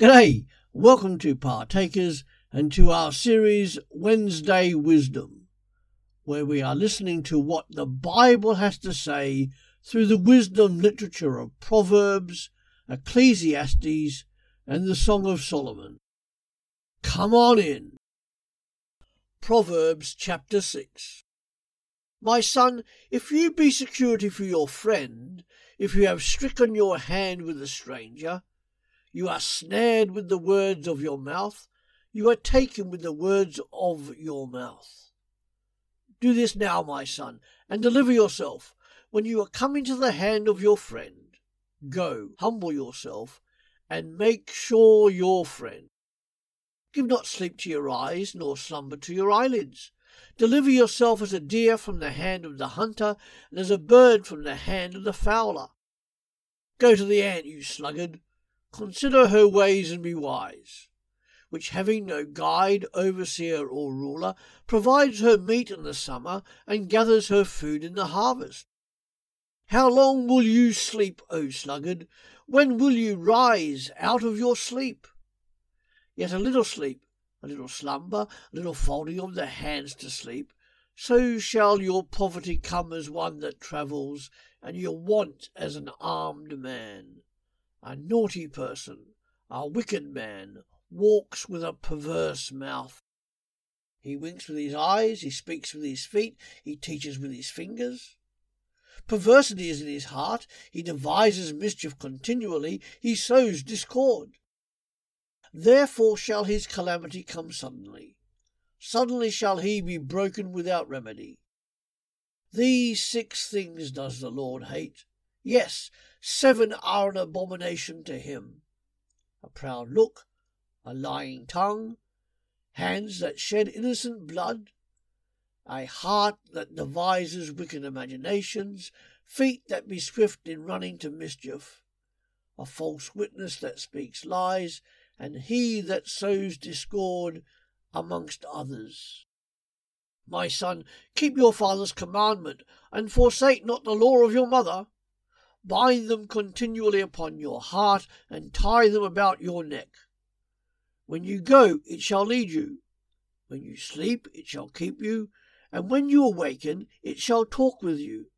G'day, welcome to Partakers and to our series Wednesday Wisdom, where we are listening to what the Bible has to say through the wisdom literature of Proverbs, Ecclesiastes, and the Song of Solomon. Come on in. Proverbs chapter 6 My son, if you be security for your friend, if you have stricken your hand with a stranger, you are snared with the words of your mouth. You are taken with the words of your mouth. Do this now, my son, and deliver yourself. When you are coming to the hand of your friend, go, humble yourself, and make sure your friend. Give not sleep to your eyes, nor slumber to your eyelids. Deliver yourself as a deer from the hand of the hunter, and as a bird from the hand of the fowler. Go to the ant, you sluggard. Consider her ways and be wise, which having no guide, overseer, or ruler, provides her meat in the summer and gathers her food in the harvest. How long will you sleep, O sluggard? When will you rise out of your sleep? Yet a little sleep, a little slumber, a little folding of the hands to sleep, so shall your poverty come as one that travels, and your want as an armed man. A naughty person, a wicked man, walks with a perverse mouth. He winks with his eyes, he speaks with his feet, he teaches with his fingers. Perversity is in his heart, he devises mischief continually, he sows discord. Therefore shall his calamity come suddenly. Suddenly shall he be broken without remedy. These six things does the Lord hate. Yes, Seven are an abomination to him a proud look, a lying tongue, hands that shed innocent blood, a heart that devises wicked imaginations, feet that be swift in running to mischief, a false witness that speaks lies, and he that sows discord amongst others. My son, keep your father's commandment, and forsake not the law of your mother. Bind them continually upon your heart, and tie them about your neck. When you go, it shall lead you. When you sleep, it shall keep you. And when you awaken, it shall talk with you.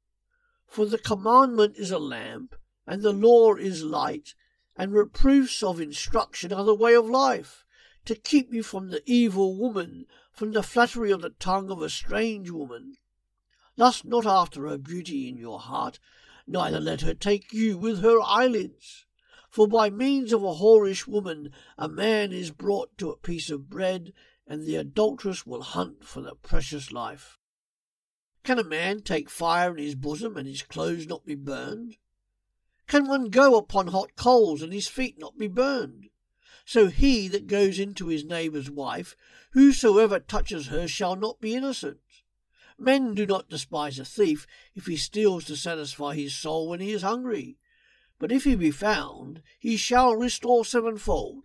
For the commandment is a lamp, and the law is light, and reproofs of instruction are the way of life, to keep you from the evil woman, from the flattery of the tongue of a strange woman. Lust not after her beauty in your heart, neither let her take you with her eyelids. For by means of a whorish woman a man is brought to a piece of bread, and the adulteress will hunt for the precious life. Can a man take fire in his bosom and his clothes not be burned? Can one go upon hot coals and his feet not be burned? So he that goes into his neighbour's wife, whosoever touches her shall not be innocent. Men do not despise a thief if he steals to satisfy his soul when he is hungry. But if he be found, he shall restore sevenfold.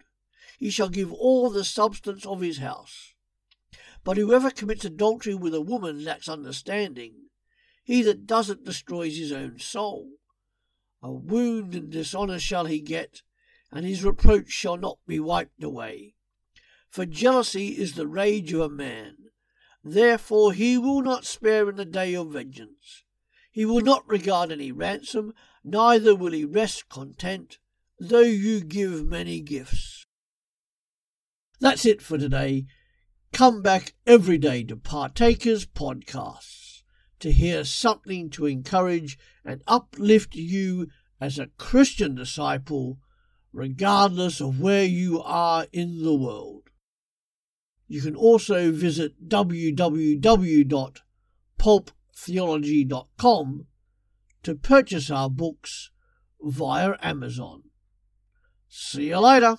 He shall give all the substance of his house. But whoever commits adultery with a woman lacks understanding. He that does it destroys his own soul. A wound and dishonour shall he get, and his reproach shall not be wiped away. For jealousy is the rage of a man, Therefore he will not spare in the day of vengeance. He will not regard any ransom, neither will he rest content, though you give many gifts. That's it for today. Come back every day to Partakers Podcasts to hear something to encourage and uplift you as a Christian disciple, regardless of where you are in the world. You can also visit www.pulptheology.com to purchase our books via Amazon. See you later.